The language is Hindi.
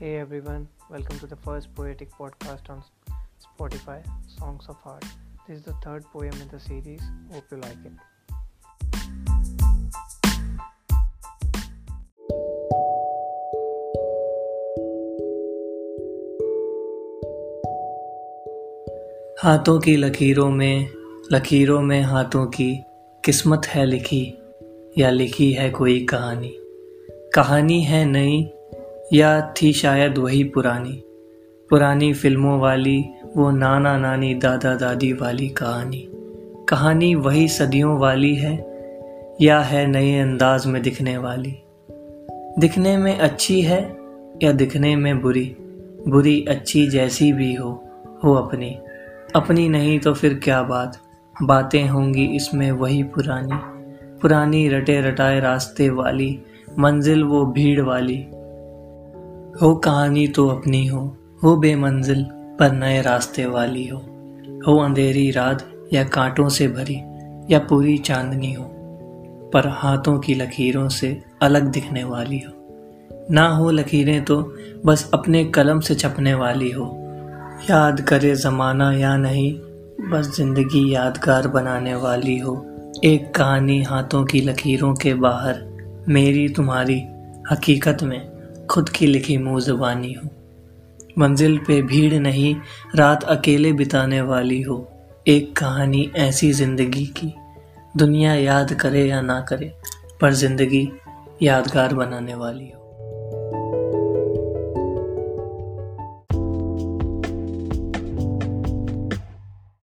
Hey everyone, welcome to the first poetic podcast on Spotify, Songs of Heart. This is the third poem in the series. Hope you like it. हाथों की लकीरों में लकीरों में हाथों की किस्मत है लिखी या लिखी है कोई कहानी कहानी है नई या थी शायद वही पुरानी। पुरानी फ़िल्मों वाली, वो नाना नानी दादा दादी वाली कहानी। कहानी वही सदियों वाली है, या है नए अंदाज में दिखने वाली। दिखने में अच्छी है या दिखने में बुरी। बुरी अच्छी जैसी भी हो हो अपनी। अपनी नहीं तो फिर क्या बात? बातें होंगी इसमें वही पुरानी। पुरानी रटे रटाए रास्ते वाली, मंजिल वो भीड़ वाली। हो कहानी तो अपनी हो हो बेमंजिल पर नए रास्ते वाली हो हो अंधेरी रात या कांटों से भरी या पूरी चांदनी हो, पर हाथों की लकीरों से अलग दिखने वाली हो। ना हो लकीरें तो बस अपने कलम से छपने वाली हो। याद करे ज़माना या नहीं, बस ज़िंदगी यादगार बनाने वाली हो। एक कहानी हाथों की लकीरों के बाहर, मेरी तुम्हारी हकीकत में। खुद की लिखी मुँह जबानी हो। मंजिल पे भीड़ नहीं, रात अकेले बिताने वाली हो। एक कहानी ऐसी ज़िंदगी की, दुनिया याद करे या ना करे, पर ज़िंदगी यादगार बनाने वाली हो।